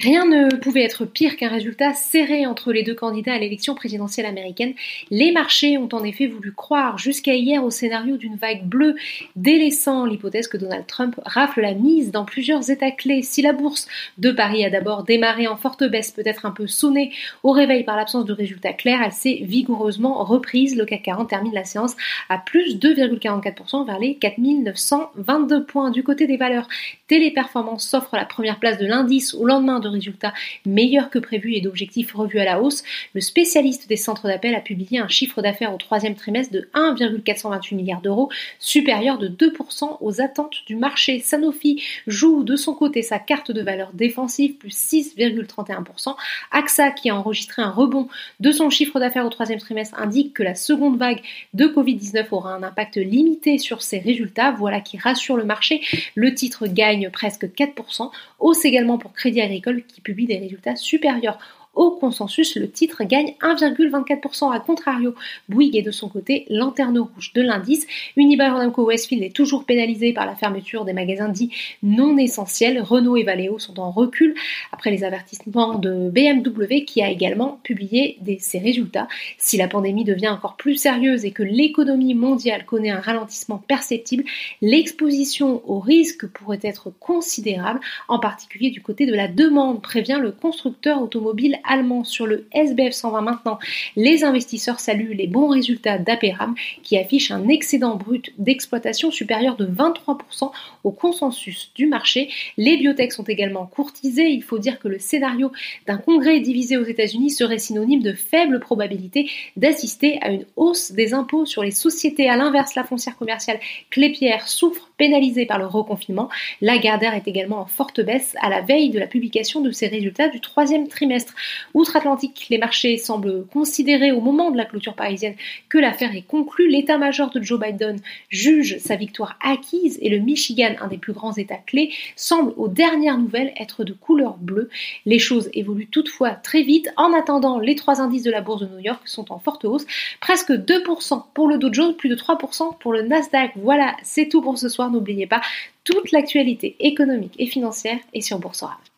Rien ne pouvait être pire qu'un résultat serré entre les deux candidats à l'élection présidentielle américaine. Les marchés ont en effet voulu croire jusqu'à hier au scénario d'une vague bleue, délaissant l'hypothèse que Donald Trump rafle la mise dans plusieurs états clés. Si la bourse de Paris a d'abord démarré en forte baisse, peut-être un peu sonnée au réveil par l'absence de résultats clairs, elle s'est vigoureusement reprise. Le CAC 40 termine la séance à plus 2,44% vers les 4922 points. Du côté des valeurs, Téléperformance s'offre la première place de l'indice au lendemain de résultats meilleurs que prévus et d'objectifs revus à la hausse, le spécialiste des centres d'appel a publié un chiffre d'affaires au troisième trimestre de 1,428 milliards d'euros, supérieur de 2% aux attentes du marché. Sanofi joue de son côté sa carte de valeur défensive, plus 6,31%. AXA, qui a enregistré un rebond de son chiffre d'affaires au troisième trimestre, indique que la seconde vague de Covid-19 aura un impact limité sur ses résultats. Voilà qui rassure le marché. Le titre gagne presque 4%. Hausse également pour Crédit Agricole qui publie des résultats supérieurs au consensus, le titre gagne 1,24%. À contrario, Bouygues est de son côté lanterne rouge de l'indice. Unibail-Rodamco Westfield est toujours pénalisé par la fermeture des magasins dits non essentiels. Renault et Valeo sont en recul après les avertissements de BMW qui a également publié ses résultats. Si la pandémie devient encore plus sérieuse et que l'économie mondiale connaît un ralentissement perceptible, l'exposition au risque pourrait être considérable, en particulier du côté de la demande, prévient le constructeur automobile allemand sur le SBF 120 maintenant, les investisseurs saluent les bons résultats d'Aperam qui affiche un excédent brut d'exploitation supérieur de 23% au consensus du marché. Les biotech sont également courtisés. Il faut dire que le scénario d'un congrès divisé aux États-Unis serait synonyme de faible probabilité d'assister à une hausse des impôts sur les sociétés. À l'inverse, la foncière commerciale Clépierre souffre pénalisée par le reconfinement. La Gardère est également en forte baisse à la veille de la publication de ses résultats du troisième trimestre. Outre-Atlantique, les marchés semblent considérer au moment de la clôture parisienne que l'affaire est conclue. L'état-major de Joe Biden juge sa victoire acquise et le Michigan, un des plus grands États clés, semble aux dernières nouvelles être de couleur bleue. Les choses évoluent toutefois très vite. En attendant, les trois indices de la bourse de New York sont en forte hausse, presque 2% pour le Dow Jones, plus de 3% pour le Nasdaq. Voilà, c'est tout pour ce soir. N'oubliez pas, toute l'actualité économique et financière est sur Boursorama.